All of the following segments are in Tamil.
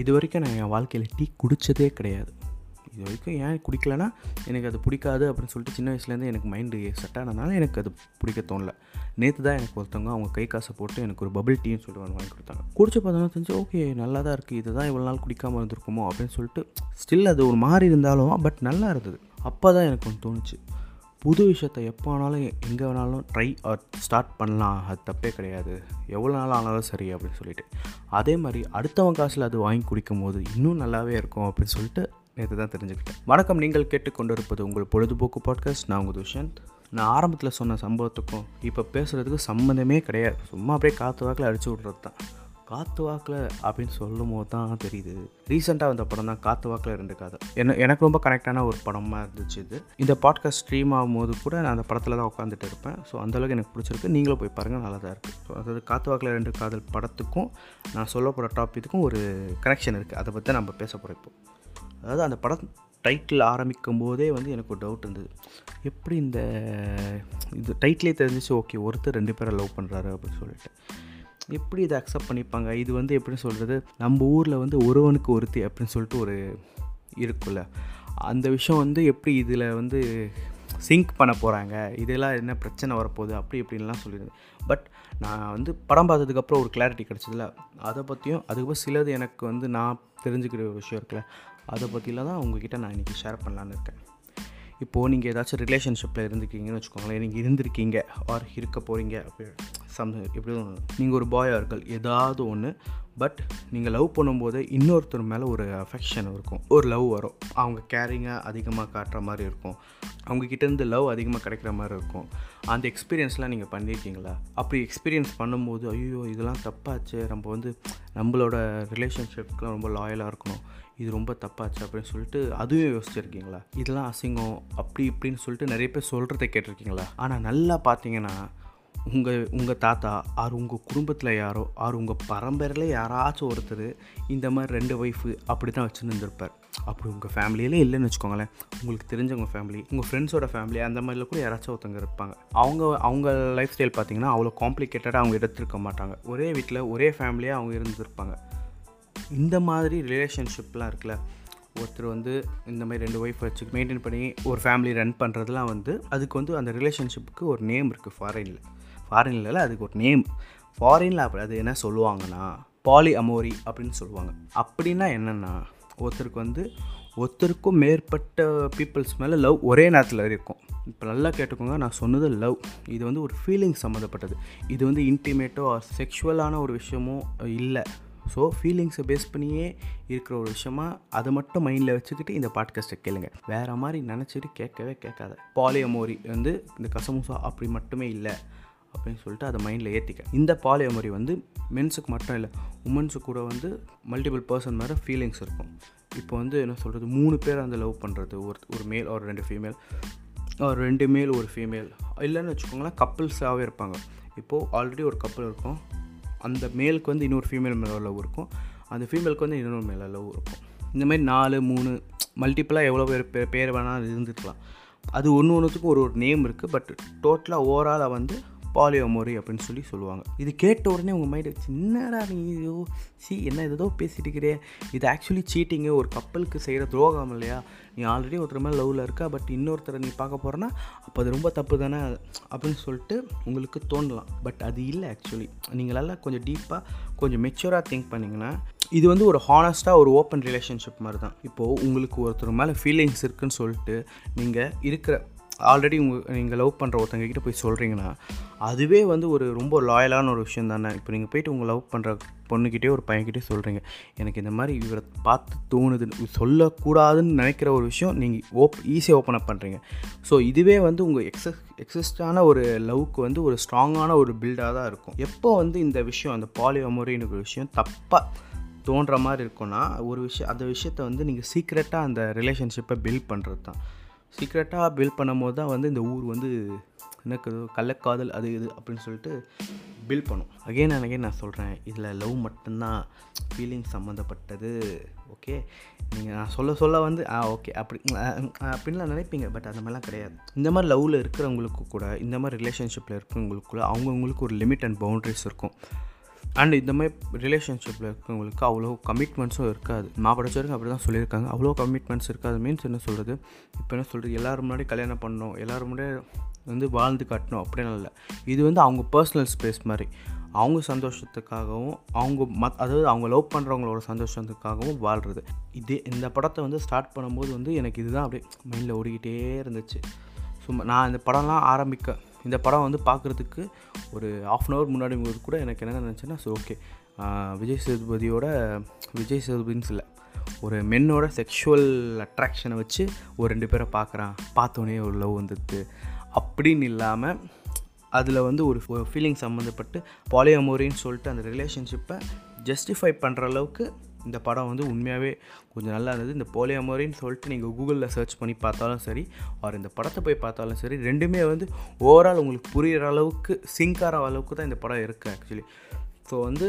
இது வரைக்கும் நான் என் வாழ்க்கையில் டீ குடித்ததே கிடையாது. இது வரைக்கும் ஏன் குடிக்கலனா எனக்கு அது பிடிக்காது அப்படின்னு சொல்லிட்டு சின்ன வயசுலேருந்து எனக்கு மைண்டு செட் ஆனதுனால எனக்கு அது பிடிக்க தோணல. நேற்று தான் எனக்கு ஒருத்தவங்க அவங்க கை காசை போட்டு எனக்கு ஒரு பபிள் டீன்னு சொல்லிட்டு ஒன்று வாங்கி கொடுத்தாங்க. குடிச்சு பார்த்தோன்னா தெரிஞ்சு ஓகே நல்லா தான் இருக்குது இது தான் இவ்வளோ நாள் குடிக்காமல் இருந்திருக்குமோ? அப்படின்னு சொல்லிட்டு ஸ்டில் அது ஒரு மாதிரி இருந்தாலும் பட் நல்லா இருந்தது. அப்போ தான் எனக்கு ஒன்று தோணுச்சு. புது விஷயத்தை எப்போ வேணாலும் எங்கே வேணாலும் ட்ரை ஆர் ஸ்டார்ட் பண்ணலாம். அது தப்பே கிடையாது. எவ்வளோ நாள் ஆனாலும் சரி அப்படின்னு சொல்லிட்டு. அதே மாதிரி அடுத்தவங்க காசில் அது வாங்கி குடிக்கும் போது இன்னும் நல்லாவே இருக்கும் அப்படின்னு சொல்லிட்டு நேற்று தான் தெரிஞ்சுக்கிட்டேன். வணக்கம். நீங்கள் கேட்டுக்கொண்டிருப்பது உங்கள் பொழுதுபோக்கு பாட்காஸ்ட் நான் உங்கள் துஷந்த் நான் ஆரம்பத்தில் சொன்ன சம்பவத்துக்கும் இப்போ பேசுகிறதுக்கு சம்மந்தமே கிடையாது. சும்மா அப்படியே காற்று வாக்கில் அடிச்சு விட்றது தான். காத்து வாக்கில் அப்படின்னு சொல்லும் போது தான் தெரியுது. ரீசெண்டாக வந்த படம் தான் காத்து வாக்கில் ரெண்டு காதல். என்ன எனக்கு ரொம்ப கனெக்டான ஒரு படமாக இருந்துச்சு இது. இந்த பாட்காஸ்ட் ஸ்ட்ரீம் ஆகும்போது கூட நான் அந்த படத்தில் தான் உட்காந்துட்டு இருப்பேன். ஸோ அந்தளவுக்கு எனக்கு பிடிச்சிருக்கு. நீங்களும் போய் பாருங்கள் நல்லா தான் இருக்குது ஸோ அதாவது காத்து வாக்கில் ரெண்டு காதல் படத்துக்கும் நான் சொல்ல போகிற டாப்பிக்கும் ஒரு கனெக்ஷன் இருக்குது அதை பற்றி நம்ம பேச போகிறோம் இப்போ. அதாவது அந்த படம் டைட்டில் ஆரம்பிக்கும் போதே வந்து எனக்கு ஒரு டவுட் இருந்தது. எப்படி இந்த இது டைட்டிலே தெரிஞ்சிச்சு ஓகே ஒருத்தர் ரெண்டு பேரை லவ் பண்ணுறாரு அப்படின்னு சொல்லிட்டு. எப்படி இதை அக்செப்ட் பண்ணிப்பாங்க? இது வந்து எப்படி சொல்கிறது நம்ம ஊரில் வந்து ஒருவனுக்கு ஒருத்தி அப்படின்னு சொல்லிட்டு ஒரு இருக்குல்ல. அந்த விஷயம் வந்து எப்படி இதில் வந்து சிங்க் பண்ண போகிறாங்க இதெல்லாம் என்ன பிரச்சனை வரப்போகுது? அப்படி இப்படின்லாம் சொல்லிடுது. பட் நான் வந்து படம் பார்த்ததுக்கப்புறம் ஒரு கிளாரிட்டி கிடச்சதில்ல. அதை பற்றியும் அதுக்கப்புறம் சிலது எனக்கு வந்து நான் தெரிஞ்சுக்கிற ஒரு விஷயம் இருக்குல்ல. அதை பற்றிலாம் தான் உங்ககிட்ட நான் இன்றைக்கி ஷேர் பண்ணலான்னு இருக்கேன். இப்போது நீங்கள் ஏதாச்சும் ரிலேஷன்ஷிப்பில் இருந்துக்கிங்கன்னு வச்சுக்கோங்களேன். நீங்கள் இருந்திருக்கீங்க. ஆர் இருக்க போகிறீங்க அப்படி சம் எப்படி நீங்கள் ஒரு பாய் ஆர்கள் ஏதாவது ஒன்று பட் நீங்கள் லவ் பண்ணும்போது இன்னொருத்தர் மேலே ஒரு அஃபெக்ஷன் இருக்கும். ஒரு லவ் வரும். அவங்க கேரிங்காக அதிகமாக காட்டுற மாதிரி இருக்கும். அவங்கக்கிட்டேருந்து லவ் அதிகமாக கிடைக்கிற மாதிரி இருக்கும். அந்த எக்ஸ்பீரியன்ஸ்லாம் நீங்கள் பண்ணியிருக்கீங்களா அப்படி எக்ஸ்பீரியன்ஸ் பண்ணும்போது ஐயோ இதெல்லாம் தப்பாச்சு. நம்ம வந்து நம்மளோட ரிலேஷன்ஷிப்க்குலாம் ரொம்ப லாயலாக இருக்கணும். இது ரொம்ப தப்பாச்சு அப்படின்னு சொல்லிட்டு அதுவும் யோசிச்சிருக்கீங்களா? இதெல்லாம் அசிங்கம் அப்படி இப்படின்னு சொல்லிட்டு நிறைய பேர் சொல்கிறத கேட்டிருக்கீங்களா? ஆனால் நல்லா பார்த்தீங்கன்னா உங்கள் உங்கள் தாத்தா ஆர் உங்கள் குடும்பத்தில் யாரோ ஆர் உங்கள் பரம்பரையில் யாராச்சும் ஒருத்தர் இந்த மாதிரி ரெண்டு ஒய்ஃபு அப்படி தான் வச்சுன்னு அப்படி உங்கள் ஃபேமிலியிலே இல்லைன்னு வச்சுக்கோங்களேன். உங்களுக்கு தெரிஞ்சவங்க ஃபேமிலி உங்கள் ஃப்ரெண்ட்ஸோட ஃபேமிலி அந்த மாதிரில கூட யாராச்சும் ஒருத்தங்க இருப்பாங்க. அவங்க அவங்க லைஃப் ஸ்டைல் பார்த்தீங்கன்னா அவ்வளோ காம்ப்ளிகேட்டடாக அவங்க எடுத்துருக்க மாட்டாங்க. ஒரே வீட்டில் ஒரே ஃபேமிலியாக அவங்க இருந்திருப்பாங்க. இந்த மாதிரி ரிலேஷன்ஷிப்லாம் இருக்குல்ல ஒருத்தர் வந்து இந்த மாதிரி ரெண்டு ஒய்ஃப் வச்சு மெயின்டைன் பண்ணி ஒரு ஃபேமிலி ரன் பண்ணுறதுலாம் வந்து அதுக்கு வந்து அந்த ரிலேஷன்ஷிப்புக்கு ஒரு நேம் இருக்குது ஃபாரினில் ஃபாரின்ல அதுக்கு ஒரு நேம் ஃபாரினில் அப்படி அது என்ன சொல்லுவாங்கன்னா பாலி அமோரி அப்படின்னு சொல்லுவாங்க. அப்படின்னா என்னென்னா ஒருத்தருக்கு வந்து ஒருத்தருக்கும் மேற்பட்ட பீப்புள்ஸ் மேலே லவ் ஒரே நேரத்தில் இருக்கும். இப்போ நல்லா கேட்டுக்கோங்க நான் சொன்னது லவ் இது வந்து ஒரு ஃபீலிங் சம்மந்தப்பட்டது. இது வந்து இன்டிமேட்டோ செக்ஷுவலான ஒரு விஷயமோ இல்லை. ஸோ ஃபீலிங்ஸை பேஸ் பண்ணியே இருக்கிற ஒரு விஷயமா அதை மட்டும் மைண்டில் வச்சுக்கிட்டு இந்த பாட்காஸ்ட்டை கேளுங்க. வேறு மாதிரி நினச்சிட்டு கேட்கவே கேட்காத. பாலியமோரி வந்து இந்த கசமுசா அப்படி மட்டுமே இல்லை. அப்படின்னு சொல்லிட்டு அதை மைண்டில் ஏற்றிக்க இந்த பாலியமோரி வந்து மென்ஸுக்கு மட்டும் இல்லை உமன்ஸு கூட வந்து மல்டிபிள் பர்சன் மேலே ஃபீலிங்ஸ் இருக்கும். இப்போ வந்து என்ன சொல்கிறது மூணு பேர் அந்த லவ் பண்ணுறது ஒரு ஒரு மேல் ஒரு ரெண்டு ஃபீமேல் ஒரு ரெண்டு மேல் ஒரு ஃபீமேல் இல்லைன்னு வச்சுக்கோங்களேன் கப்புள்ஸாகவே இருப்பாங்க. இப்போது ஆல்ரெடி ஒரு கப்பல் இருக்கும். அந்த மேலுக்கு வந்து இன்னொரு ஃபீமேல் மேலே லவ் இருக்கும். அந்த ஃபீமேலுக்கு வந்து இன்னொரு மேலே லவ் இருக்கும். இந்த மாதிரி நாலு மூணு மல்டிப்புளாக எவ்வளோ பேர் பேர் பேர் வேணாலும் இருந்துக்கலாம். அது ஒன்று ஒன்றுத்துக்கும் ஒரு ஒரு நேம் இருக்குது பட் டோட்டலாக ஓவராலாக வந்து பாலியோமோரி அப்படின்னு சொல்லி சொல்லுவாங்க. இது கேட்ட உடனே உங்கள் மைண்டு சின்னடா நீ ஐயோ சி என்ன ஏதோ பேசிட்டு இருக்கிறே. இது ஆக்சுவலி சீட்டிங்கு ஒரு கப்பலுக்கு செய்கிற துரோகம் இல்லையா? நீ ஆல்ரெடி ஒருத்தர் மேலே லவ்வில் இருக்கா? பட் இன்னொருத்தரை நீ பார்க்க போகிறேன்னா அப்போ அது ரொம்ப தப்பு தானே அப்படின்னு சொல்லிட்டு உங்களுக்கு தோணலாம். பட் அது இல்லை ஆக்சுவலி நீங்களெல்லாம் கொஞ்சம் டீப்பாக கொஞ்சம் மெச்சூராக திங்க் பண்ணிங்கன்னா இது வந்து ஒரு ஹானஸ்ட்டாக ஒரு ஓப்பன் ரிலேஷன்ஷிப் மாதிரி தான். இப்போது உங்களுக்கு ஒருத்தர் மேலே ஃபீலிங்ஸ் இருக்குன்னு சொல்லிட்டு நீங்கள் இருக்கிற ஆல்ரெடி உங்கள் நீங்கள் லவ் பண்ணுற ஒருத்தங்கக்கிட்ட போய் சொல்கிறீங்கன்னா அதுவே வந்து ஒரு ரொம்ப லாயலான ஒரு விஷயம் தானே? இப்போ நீங்கள் போயிட்டு உங்கள் லவ் பண்ணுற பொண்ணுக்கிட்டே ஒரு பையன்கிட்டே சொல்கிறீங்க எனக்கு இந்த மாதிரி இவரை பார்த்து தோணுதுன்னு சொல்லக்கூடாதுன்னு நினைக்கிற ஒரு விஷயம் நீங்கள் ஓப் ஈஸியாக ஓப்பன் அப் பண்ணுறீங்க ஸோ இதுவே வந்து உங்கள் எக்ஸஸ் எக்ஸஸ்டான ஒரு லவ்க்கு வந்து ஒரு ஸ்ட்ராங்கான ஒரு பில்டாக தான் இருக்கும். எப்போ வந்து இந்த விஷயம் அந்த பாலியோமோரின்னு ஒரு விஷயம் தப்பாக தோன்ற மாதிரி இருக்கும்னா ஒரு விஷயம் அந்த விஷயத்தை வந்து நீங்கள் சீக்ரெட்டாக அந்த ரிலேஷன்ஷிப்பை பில்ட் பண்ணுறது தான் சீக்ரெட்டாக பில்ட் பண்ணும் போது தான் வந்து இந்த ஊர் வந்து எனக்கு கள்ளக்காதல் அது இது அப்படின்னு சொல்லிட்டு பில்ட் பண்ணும். அகைன் அண்ட் அகைன் நான் சொல்கிறேன் இதில் லவ் மட்டும்தான் ஃபீலிங் சம்மந்தப்பட்டது ஓகே நீங்கள் நான் சொல்ல சொல்ல வந்து ஆ ஓகே அப்படி அப்படின்லாம் நினைப்பீங்க. பட் அந்த மாதிரிலாம் கிடையாது. இந்த மாதிரி லவ்வில் இருக்கிறவங்களுக்கு கூட இந்த மாதிரி ரிலேஷன்ஷிப்பில் இருக்கிறவங்களுக்கு கூட அவங்கவுங்களுக்கு ஒரு லிமிட் அண்ட் பவுண்ட்ரிஸ் இருக்கும். அண்ட் இந்த மாதிரி ரிலேஷன்ஷிப்பில் இருக்கவங்களுக்கு அவ்வளோ கமிட்மெண்ட்ஸும் இருக்காது. நான் படித்த வரைக்கும் அப்படி தான் சொல்லியிருக்காங்க. அவ்வளோ கமிட்மெண்ட்ஸ் இருக்காது. மீன்ஸ் என்ன சொல்கிறது இப்போ என்ன சொல்கிறது எல்லோரும் முன்னாடி கல்யாணம் பண்ணணும். எல்லோரும் முன்னாடி வந்து வாழ்ந்து காட்டணும். அப்படின்னு இல்லை. இது வந்து அவங்க பர்சனல் ஸ்பேஸ் மாதிரி. அவங்க சந்தோஷத்துக்காகவும் அவங்க மத் அதாவது அவங்க லவ் பண்ணுறவங்களோட சந்தோஷத்துக்காகவும் வாழ்கிறது இதே இந்த படத்தை வந்து ஸ்டார்ட் பண்ணும்போது வந்து எனக்கு இதுதான் அப்படியே மைண்டில் ஓடிக்கிட்டே இருந்துச்சு. சும்மா நான் இந்த படம்லாம் ஆரம்பிக்க இந்த படம் வந்து பார்க்குறதுக்கு ஒரு ஆஃப் அன் ஹவர் முன்னாடி போது கூட எனக்கு என்ன நினச்சேன்னா சரி ஓகே விஜய் சேதுபதியோட விஜய் சேதுபதின்னு இல்லை ஒரு மென்னோட செக்ஷுவல் அட்ராக்ஷனை வச்சு ஒரு ரெண்டு பேரை பார்க்குறான். பார்த்தோன்னே ஒரு லவ் வந்துடுது அப்படின்னு இல்லாமல் அதில் வந்து ஒரு ஃபீலிங் சம்மந்தப்பட்டு பாலியமோரின்னு சொல்லிட்டு அந்த ரிலேஷன்ஷிப்பை ஜஸ்டிஃபை பண்ணுற அளவுக்கு இந்த படம் வந்து உண்மையாகவே கொஞ்சம் நல்லா இருந்தது. இந்த போலியாமோரின்னு சொல்லிட்டு நீங்கள் கூகுளில் சர்ச் பண்ணி பார்த்தாலும் சரி ஆர் இந்த படத்தை போய் பார்த்தாலும் சரி ரெண்டுமே வந்து ஓவரால் உங்களுக்கு புரிகிற அளவுக்கு சிங்கார அளவுக்கு தான் இந்த படம் இருக்குது ஆக்சுவலி ஸோ வந்து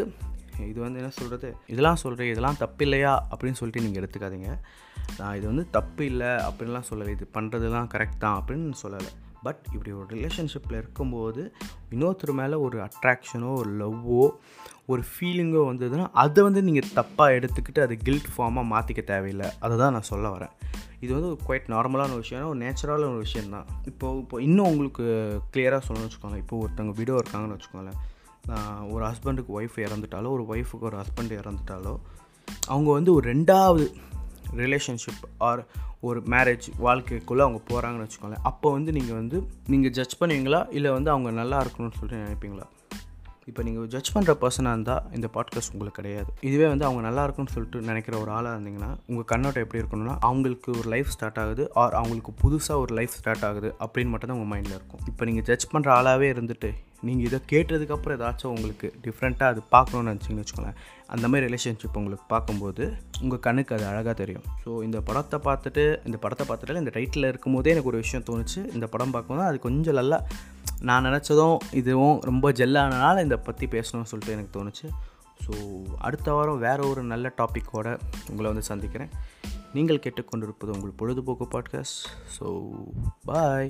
இது வந்து என்ன சொல்கிறது இதெல்லாம் சொல்கிறேன் இதெல்லாம் தப்பு இல்லையா அப்படின்னு சொல்லிட்டு நீங்கள் எடுத்துக்காதீங்க. நான் இது வந்து தப்பு இல்லை அப்படின்லாம் சொல்லலை. இது பண்ணுறதுலாம் கரெக்ட் தான் அப்படின்னு சொல்லலை. பட் இப்படி ஒரு ரிலேஷன்ஷிப்பில் இருக்கும்போது இன்னொருத்தர் மேலே ஒரு அட்ராக்ஷனோ ஒரு லவ்வோ ஒரு ஃபீலிங்கோ வந்ததுன்னா அதை வந்து நீங்கள் தப்பாக எடுத்துக்கிட்டு அது கில்ட் ஃபார்மாக மாற்றிக்க தேவையில்லை. அதை தான் நான் சொல்ல வரேன். இது வந்து ஒரு குவைட் நார்மலான ஒரு விஷயம். ஒரு நேச்சுரலான ஒரு விஷயம் தான். இப்போது இப்போ இன்னும் உங்களுக்கு கிளியராக சொல்லணும்னு வச்சுக்கோங்க இப்போ ஒருத்தவங்க வீடியோ இருக்காங்கன்னு வச்சுக்கோங்களேன். ஒரு ஹஸ்பண்டுக்கு ஒய்ஃப் இறந்துட்டாலோ ஒரு ஒய்ஃபுக்கு ஒரு ஹஸ்பண்ட் இறந்துட்டாலோ அவங்க வந்து ஒரு ரெண்டாவது ரிலேஷன்ஷிப் ஆர் ஒரு மேரேஜ் வாழ்க்கைக்குள்ளே அவங்க போகிறாங்கன்னு வச்சுக்கோங்களேன். அப்போ வந்து நீங்கள் வந்து நீங்கள் ஜட்ஜ் பண்ணுவீங்களா? இல்லை வந்து அவங்க நல்லா இருக்கணும்னு சொல்லிட்டு நினைப்பீங்களா? இப்போ நீங்கள் ஜட்ஜ் பண்ணுற பர்சனாக இருந்தால் இந்த பாட்காஸ்ட் உங்களுக்கு கிடையாது. இதுவே வந்து அவங்க நல்லா இருக்கும்னு சொல்லிட்டு நினைக்கிற ஒரு ஆளாக இருந்தீங்கன்னா உங்கள் கண்ணோட்டம் எப்படி இருக்கணும்னா அவங்களுக்கு ஒரு லைஃப் ஸ்டார்ட் ஆகுது ஆர் அவங்களுக்கு புதுசாக ஒரு லைஃப் ஸ்டார்ட் ஆகுது அப்படின்னு மட்டும் தான் உங்கள் மைண்டில் இருக்கும். இப்போ நீங்கள் ஜட்ஜ் பண்ணுற ஆளாகவே இருந்துட்டு நீங்கள் இதை கேட்டதுக்கப்புறம் ஏதாச்சும் உங்களுக்கு டிஃப்ரெண்ட்டாக அது பார்க்கணுன்னு நினச்சிங்கன்னு வச்சுக்கோங்களேன் அந்த மாதிரி ரிலேஷன்ஷிப் உங்களுக்கு பார்க்கும்போது உங்கள் கண்ணுக்கு அது அழகாக தெரியும். ஸோ இந்த படத்தை பார்த்துட்டு இந்த படத்தை பார்த்துட்டு இந்த டைட்டில் இருக்கும்போதே எனக்கு ஒரு விஷயம் தோணுச்சு. இந்த படம் பார்க்கும்போது அது கொஞ்சம் நல்லா நான் நினச்சதும் இதுவும் ரொம்ப ஜெல்லானனால இதை பற்றி பேசணும்னு சொல்லிட்டு எனக்கு தோணுச்சு. ஸோ அடுத்த வாரம் வேறு ஒரு நல்ல டாப்பிக்கோடு உங்களை வந்து சந்திக்கிறேன். நீங்கள் கேட்டுக்கொண்டிருப்பது உங்கள் பொழுதுபோக்கு பாட்காஸ்ட் ஸோ பாய்